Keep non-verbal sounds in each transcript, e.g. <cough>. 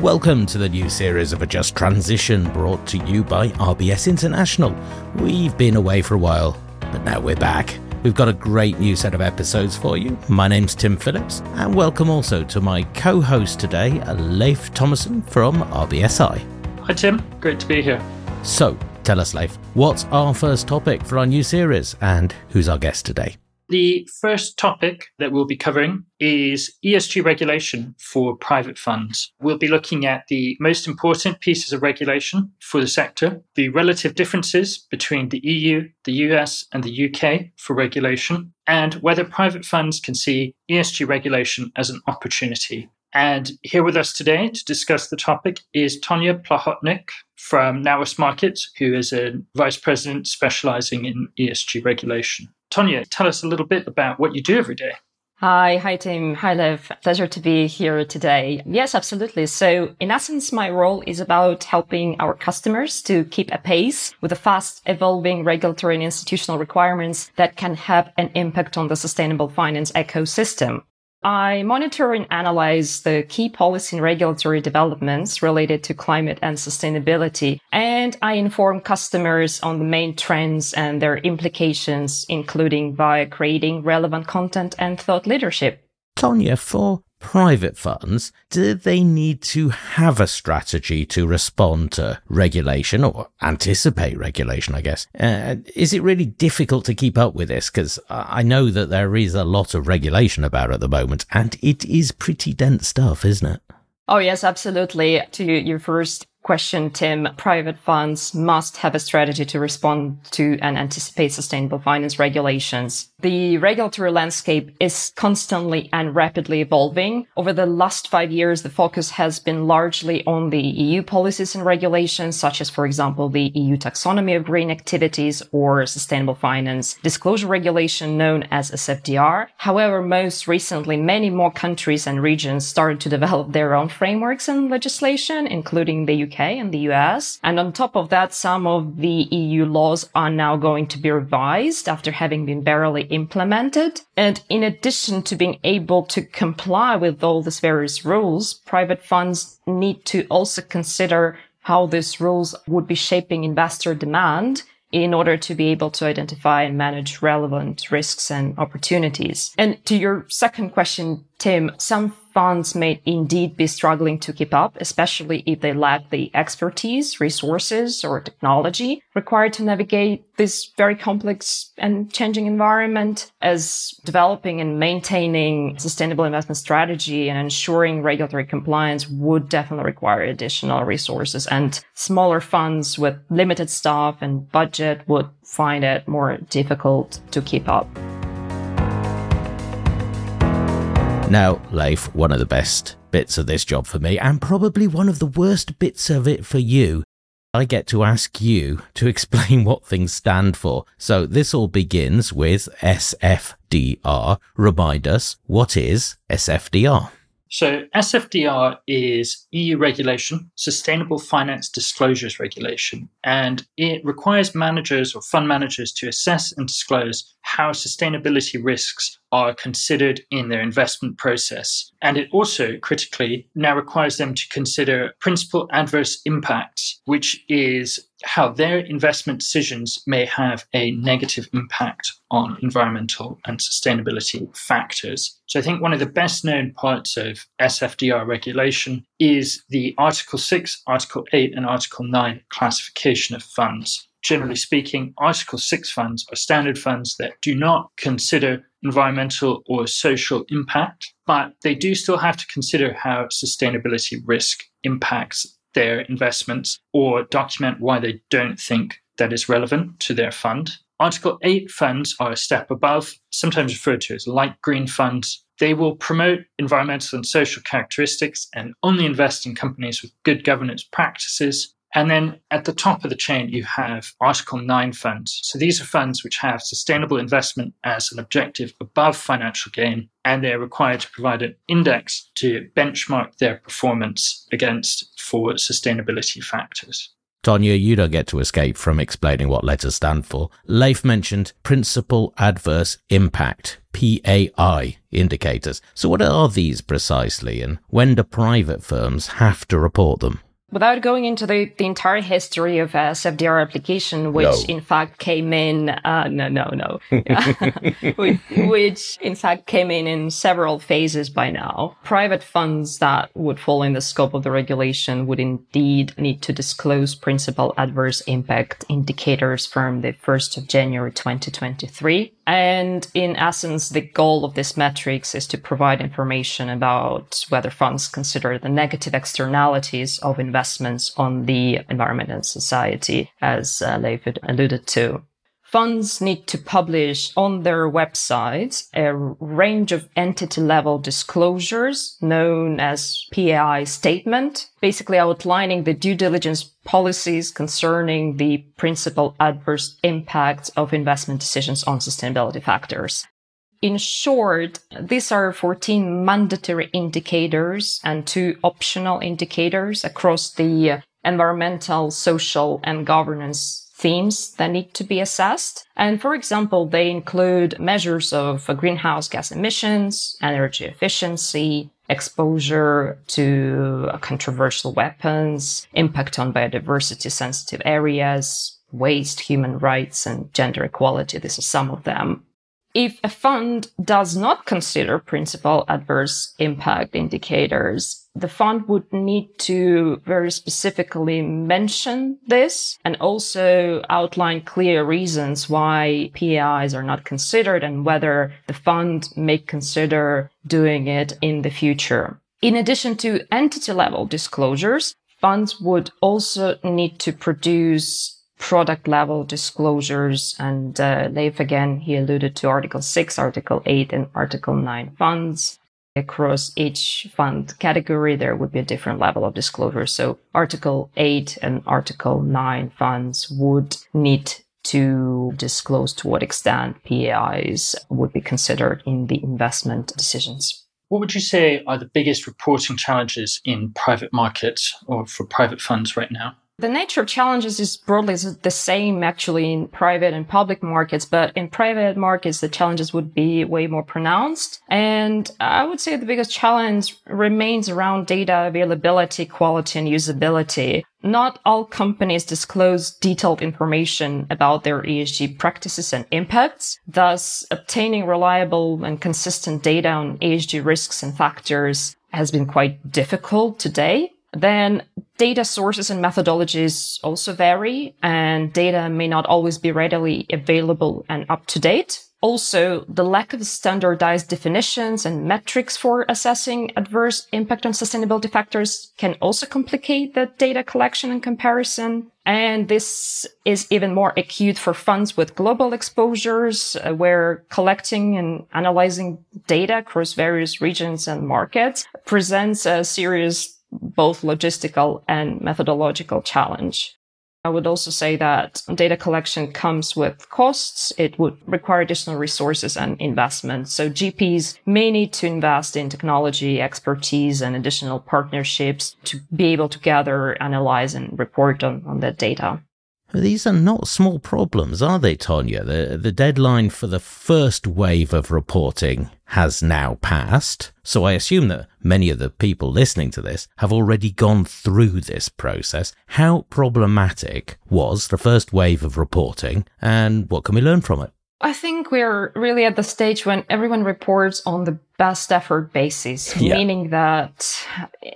Welcome to the new series of A Just Transition brought to you by RBS International. We've been away for a while, but now we're back. We've got a great new set of episodes for you. My name's Tim Phillips, and welcome also to my co host today, Leif Thomason from RBSI. Hi, Tim. Great to be here. So, tell us, Leif, what's our first topic for our new series, and who's our guest today? The first topic that we'll be covering is ESG regulation for private funds. We'll be looking at the most important pieces of regulation for the sector, the relative differences between the EU, the US, and the UK for regulation, and whether private funds can see ESG regulation as an opportunity. And here with us today to discuss the topic is Tonia Plakhotniuk from NatWest Markets, who is a vice president specializing in ESG regulation. Tonia, tell us a little bit about what you do every day. Hi, hi Tim. Hi Lev. Pleasure to be here today. Yes, absolutely. So in essence, my role is about helping our customers to keep a pace with the fast evolving regulatory and institutional requirements that can have an impact on the sustainable finance ecosystem. I monitor and analyze the key policy and regulatory developments related to climate and sustainability, and I inform customers on the main trends and their implications, including via creating relevant content and thought leadership. Tonia, for private funds, do they need to have a strategy to respond to regulation or anticipate regulation, I guess? Uh, is it really difficult to keep up with this? Because I know that there is a lot of regulation about at the moment, and it is pretty dense stuff, isn't it? Oh, yes, absolutely. To your first question, Tim, private funds must have a strategy to respond to and anticipate sustainable finance regulations. The regulatory landscape is constantly and rapidly evolving. Over the last five years, the focus has been largely on the EU policies and regulations, such as, for example, the EU taxonomy of green activities or sustainable finance disclosure regulation known as SFDR. However, most recently, many more countries and regions started to develop their own frameworks and legislation, including the UK and the US. And on top of that, some of the EU laws are now going to be revised after having been barely implemented. And in addition to being able to comply with all these various rules, private funds need to also consider how these rules would be shaping investor demand in order to be able to identify and manage relevant risks and opportunities. And to your second question, Tim, some funds may indeed be struggling to keep up, especially if they lack the expertise, resources, or technology required to navigate this very complex and changing environment as developing and maintaining sustainable investment strategy and ensuring regulatory compliance would definitely require additional resources and smaller funds with limited staff and budget would find it more difficult to keep up. Now, Leif, one of the best bits of this job for me, and probably one of the worst bits of it for you, I get to ask you to explain <laughs> what things stand for. So this all begins with SFDR. Remind us, what is SFDR? So, SFDR is EU regulation, Sustainable Finance Disclosures Regulation, and it requires managers or fund managers to assess and disclose how sustainability risks are considered in their investment process. And it also critically now requires them to consider principal adverse impacts, which is how their investment decisions may have a negative impact on environmental and sustainability factors. So I think one of the best known parts of SFDR regulation is the Article 6, Article 8, and Article 9 classification of funds generally speaking, Article 6 funds are standard funds that do not consider environmental or social impact, but they do still have to consider how sustainability risk impacts their investments or document why they don't think that is relevant to their fund. Article 8 funds are a step above, sometimes referred to as light green funds. They will promote environmental and social characteristics and only invest in companies with good governance practices. And then at the top of the chain, you have Article 9 funds. So these are funds which have sustainable investment as an objective above financial gain, and they're required to provide an index to benchmark their performance against for sustainability factors. Tonia, you don't get to escape from explaining what letters stand for. Leif mentioned principal adverse impact. PAI indicators. So, what are these precisely, and when do private firms have to report them? Without going into the, the entire history of uh, SFDR application, which No. in fact came in, uh, no, no, no, <laughs> which, which in fact came in in several phases by now. Private funds that would fall in the scope of the regulation would indeed need to disclose principal adverse impact indicators from the 1st of January 2023. And in essence, the goal of this metrics is to provide information about whether funds consider the negative externalities of investments on the environment and society, as uh, Leif alluded to. Funds need to publish on their websites a range of entity level disclosures known as PAI statement, basically outlining the due diligence policies concerning the principal adverse impacts of investment decisions on sustainability factors. In short, these are 14 mandatory indicators and two optional indicators across the uh, environmental, social, and governance themes that need to be assessed. And for example, they include measures of uh, greenhouse gas emissions, energy efficiency, exposure to uh, controversial weapons, impact on biodiversity sensitive areas, waste, human rights, and gender equality. These are some of them. If a fund does not consider principal adverse impact indicators, the fund would need to very specifically mention this and also outline clear reasons why PAIs are not considered and whether the fund may consider doing it in the future. In addition to entity level disclosures, funds would also need to produce product level disclosures. And uh, Leif again, he alluded to Article 6, Article 8, and Article 9 funds. Across each fund category, there would be a different level of disclosure. So Article 8 and Article 9 funds would need to disclose to what extent PAIs would be considered in the investment decisions. What would you say are the biggest reporting challenges in private markets or for private funds right now? The nature of challenges is broadly the same actually in private and public markets, but in private markets, the challenges would be way more pronounced. And I would say the biggest challenge remains around data availability, quality, and usability. Not all companies disclose detailed information about their ESG practices and impacts. Thus, obtaining reliable and consistent data on ESG risks and factors has been quite difficult today. Then data sources and methodologies also vary and data may not always be readily available and up to date. Also, the lack of standardized definitions and metrics for assessing adverse impact on sustainability factors can also complicate the data collection and comparison. And this is even more acute for funds with global exposures, uh, where collecting and analyzing data across various regions and markets presents a serious both logistical and methodological challenge. I would also say that data collection comes with costs. It would require additional resources and investment. So GPs may need to invest in technology, expertise, and additional partnerships to be able to gather, analyze, and report on, on that data. These are not small problems, are they, Tonia? The, the deadline for the first wave of reporting has now passed, so I assume that many of the people listening to this have already gone through this process. How problematic was the first wave of reporting, and what can we learn from it? I think we're really at the stage when everyone reports on the best effort basis, Yeah. meaning that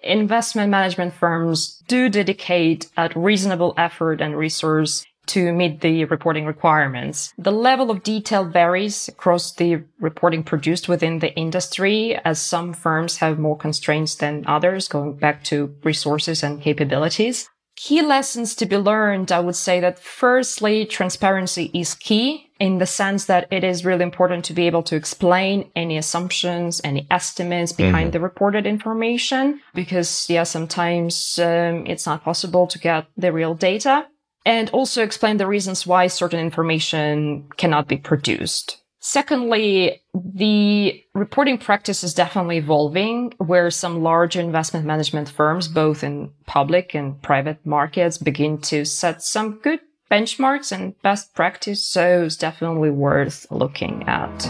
investment management firms do dedicate a reasonable effort and resource to meet the reporting requirements. The level of detail varies across the reporting produced within the industry as some firms have more constraints than others going back to resources and capabilities. Key lessons to be learned, I would say that firstly, transparency is key in the sense that it is really important to be able to explain any assumptions, any estimates behind the reported information, because yeah, sometimes um, it's not possible to get the real data. And also explain the reasons why certain information cannot be produced. Secondly, the reporting practice is definitely evolving where some large investment management firms, both in public and private markets, begin to set some good benchmarks and best practice. So it's definitely worth looking at.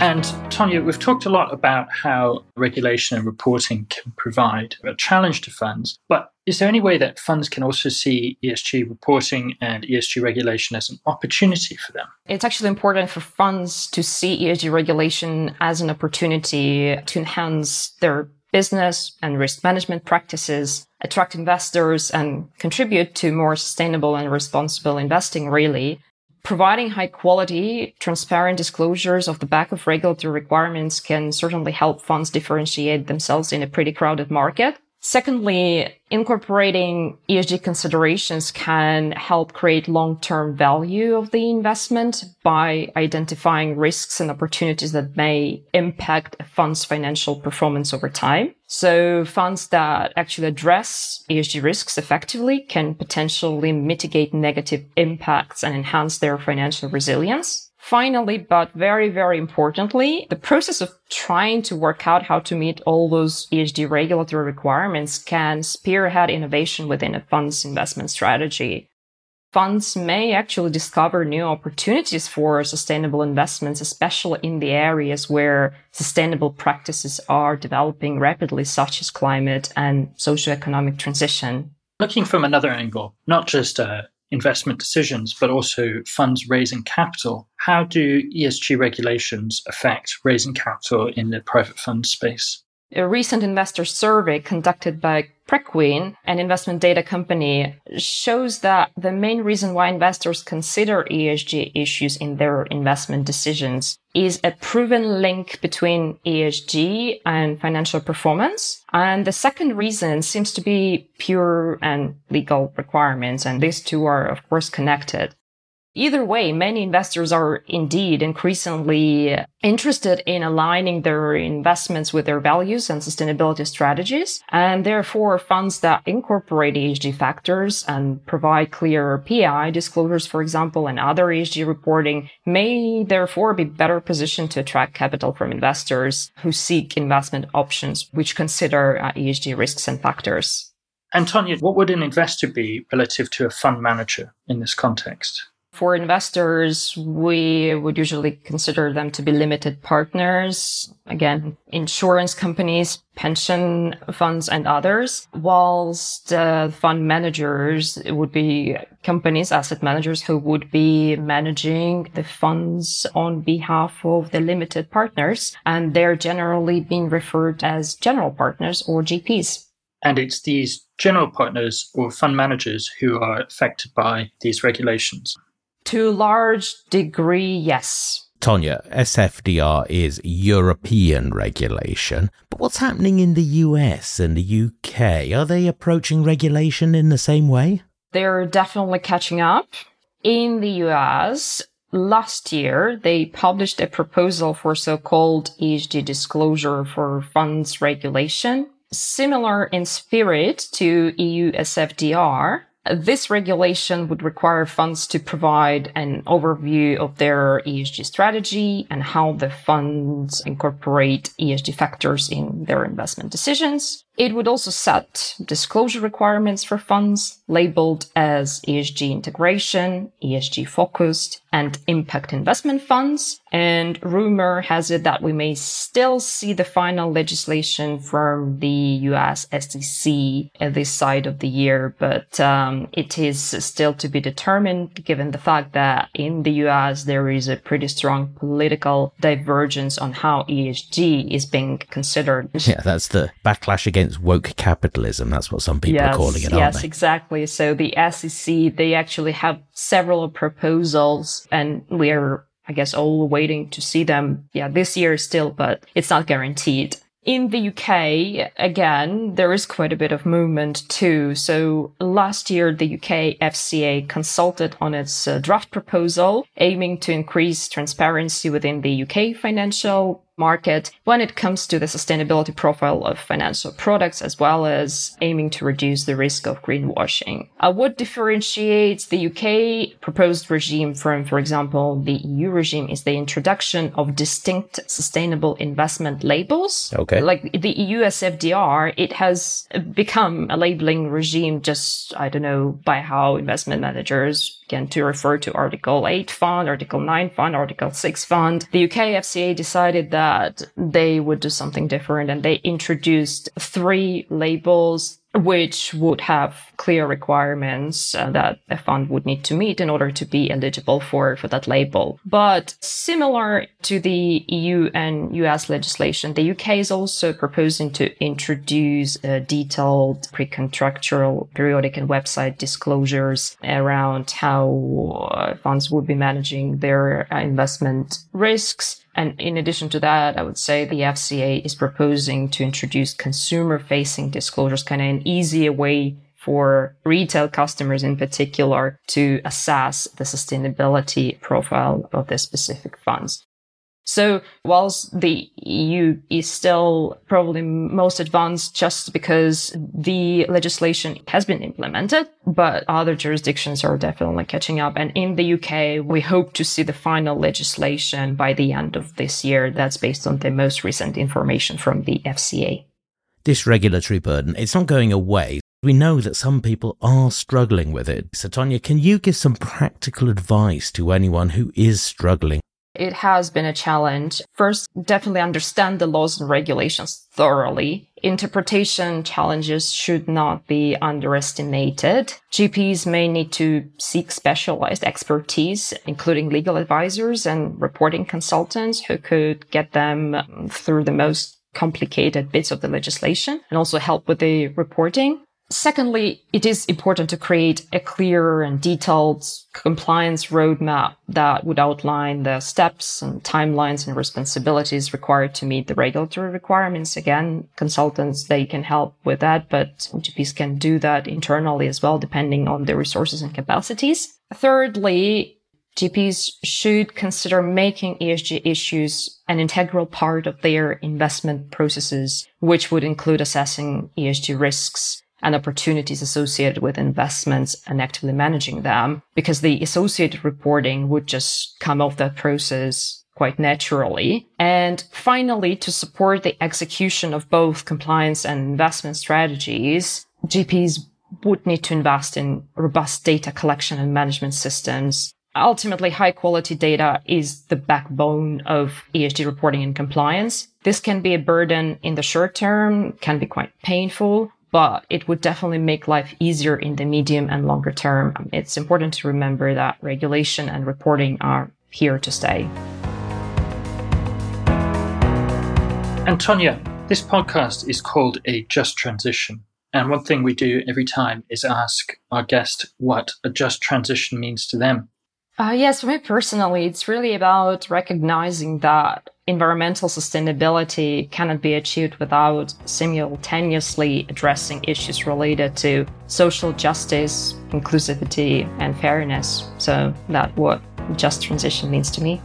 And Tonia, we've talked a lot about how regulation and reporting can provide a challenge to funds, but is there any way that funds can also see ESG reporting and ESG regulation as an opportunity for them? It's actually important for funds to see ESG regulation as an opportunity to enhance their business and risk management practices, attract investors and contribute to more sustainable and responsible investing, really. Providing high quality, transparent disclosures of the back of regulatory requirements can certainly help funds differentiate themselves in a pretty crowded market. Secondly, incorporating ESG considerations can help create long-term value of the investment by identifying risks and opportunities that may impact a fund's financial performance over time. So funds that actually address ESG risks effectively can potentially mitigate negative impacts and enhance their financial resilience. Finally, but very, very importantly, the process of trying to work out how to meet all those ESG regulatory requirements can spearhead innovation within a fund's investment strategy. Funds may actually discover new opportunities for sustainable investments, especially in the areas where sustainable practices are developing rapidly, such as climate and socioeconomic transition. Looking from another angle, not just investment decisions, but also funds raising capital. How do ESG regulations affect raising capital in the private fund space? A recent investor survey conducted by Preqin, an investment data company, shows that the main reason why investors consider ESG issues in their investment decisions is a proven link between ESG and financial performance. And the second reason seems to be pure and legal requirements. And these two are, of course, connected. Either way, many investors are indeed increasingly interested in aligning their investments with their values and sustainability strategies. And therefore, funds that incorporate ESG factors and provide clear PI disclosures, for example, and other ESG reporting may therefore be better positioned to attract capital from investors who seek investment options which consider uh, ESG risks and factors. Antonia, what would an investor be relative to a fund manager in this context? For investors, we would usually consider them to be limited partners. Again, insurance companies, pension funds and others, whilst uh, fund managers would be companies, asset managers who would be managing the funds on behalf of the limited partners. And they're generally being referred as general partners or GPs. And it's these general partners or fund managers who are affected by these regulations. To a large degree, yes. Tonia, SFDR is European regulation, but what's happening in the US and the UK? Are they approaching regulation in the same way? They're definitely catching up. In the US, last year, they published a proposal for so-called ESG disclosure for funds regulation, similar in spirit to EU SFDR, this regulation would require funds to provide an overview of their ESG strategy and how the funds incorporate ESG factors in their investment decisions. It would also set disclosure requirements for funds labeled as ESG integration, ESG focused, and impact investment funds. And rumor has it that we may still see the final legislation from the US SEC at this side of the year, but um, it is still to be determined given the fact that in the US there is a pretty strong political divergence on how ESG is being considered. Yeah, that's the backlash against against woke capitalism. That's what some people yes, are calling it, Yes, exactly. So the SEC, they actually have several proposals and we're, I guess, all waiting to see them. Yeah, this year still, but it's not guaranteed. In the UK, again, there is quite a bit of movement too. So last year, the UK FCA consulted on its uh, draft proposal aiming to increase transparency within the UK financial market when it comes to the sustainability profile of financial products, as well as aiming to reduce the risk of greenwashing. Uh, what differentiates the UK proposed regime from, for example, the EU regime is the introduction of distinct sustainable investment labels. Okay. Like the EU SFDR, it has become a labeling regime just, I don't know, by how investment managers again, to refer to Article 8 fund, Article 9 fund, Article 6 fund. The UK FCA decided that they would do something different and they introduced three labels which would have clear requirements uh, that a fund would need to meet in order to be eligible for, for that label. But similar to the EU and US legislation, the UK is also proposing to introduce a detailed pre-contractual periodic and website disclosures around how uh, funds would be managing their uh, investment risks and in addition to that, I would say the FCA is proposing to introduce consumer facing disclosures, kind of an easier way for retail customers in particular to assess the sustainability profile of the specific funds. So whilst the EU is still probably most advanced just because the legislation has been implemented, but other jurisdictions are definitely catching up. And in the UK, we hope to see the final legislation by the end of this year. That's based on the most recent information from the FCA. This regulatory burden, it's not going away. We know that some people are struggling with it. So, Tonia, can you give some practical advice to anyone who is struggling it has been a challenge. First, definitely understand the laws and regulations thoroughly. Interpretation challenges should not be underestimated. GPs may need to seek specialized expertise, including legal advisors and reporting consultants who could get them through the most complicated bits of the legislation and also help with the reporting. Secondly, it is important to create a clear and detailed compliance roadmap that would outline the steps and timelines and responsibilities required to meet the regulatory requirements. Again, consultants, they can help with that, but GPs can do that internally as well, depending on their resources and capacities. Thirdly, GPs should consider making ESG issues an integral part of their investment processes, which would include assessing ESG risks and opportunities associated with investments and actively managing them because the associated reporting would just come off that process quite naturally. And finally, to support the execution of both compliance and investment strategies, GPs would need to invest in robust data collection and management systems. Ultimately, high quality data is the backbone of ESG reporting and compliance. This can be a burden in the short term, can be quite painful, but it would definitely make life easier in the medium and longer term. It's important to remember that regulation and reporting are here to stay. And Tonia, this podcast is called A Just Transition. And one thing we do every time is ask our guest what a just transition means to them. Uh, yes, for me personally, it's really about recognizing that environmental sustainability cannot be achieved without simultaneously addressing issues related to social justice, inclusivity, and fairness. So that's what just transition means to me.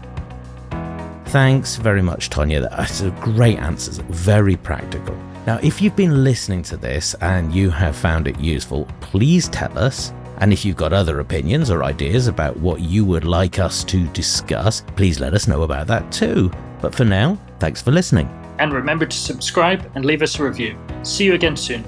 Thanks very much, Tonia. That's a great answers, very practical. Now, if you've been listening to this and you have found it useful, please tell us and if you've got other opinions or ideas about what you would like us to discuss, please let us know about that too. But for now, thanks for listening. And remember to subscribe and leave us a review. See you again soon.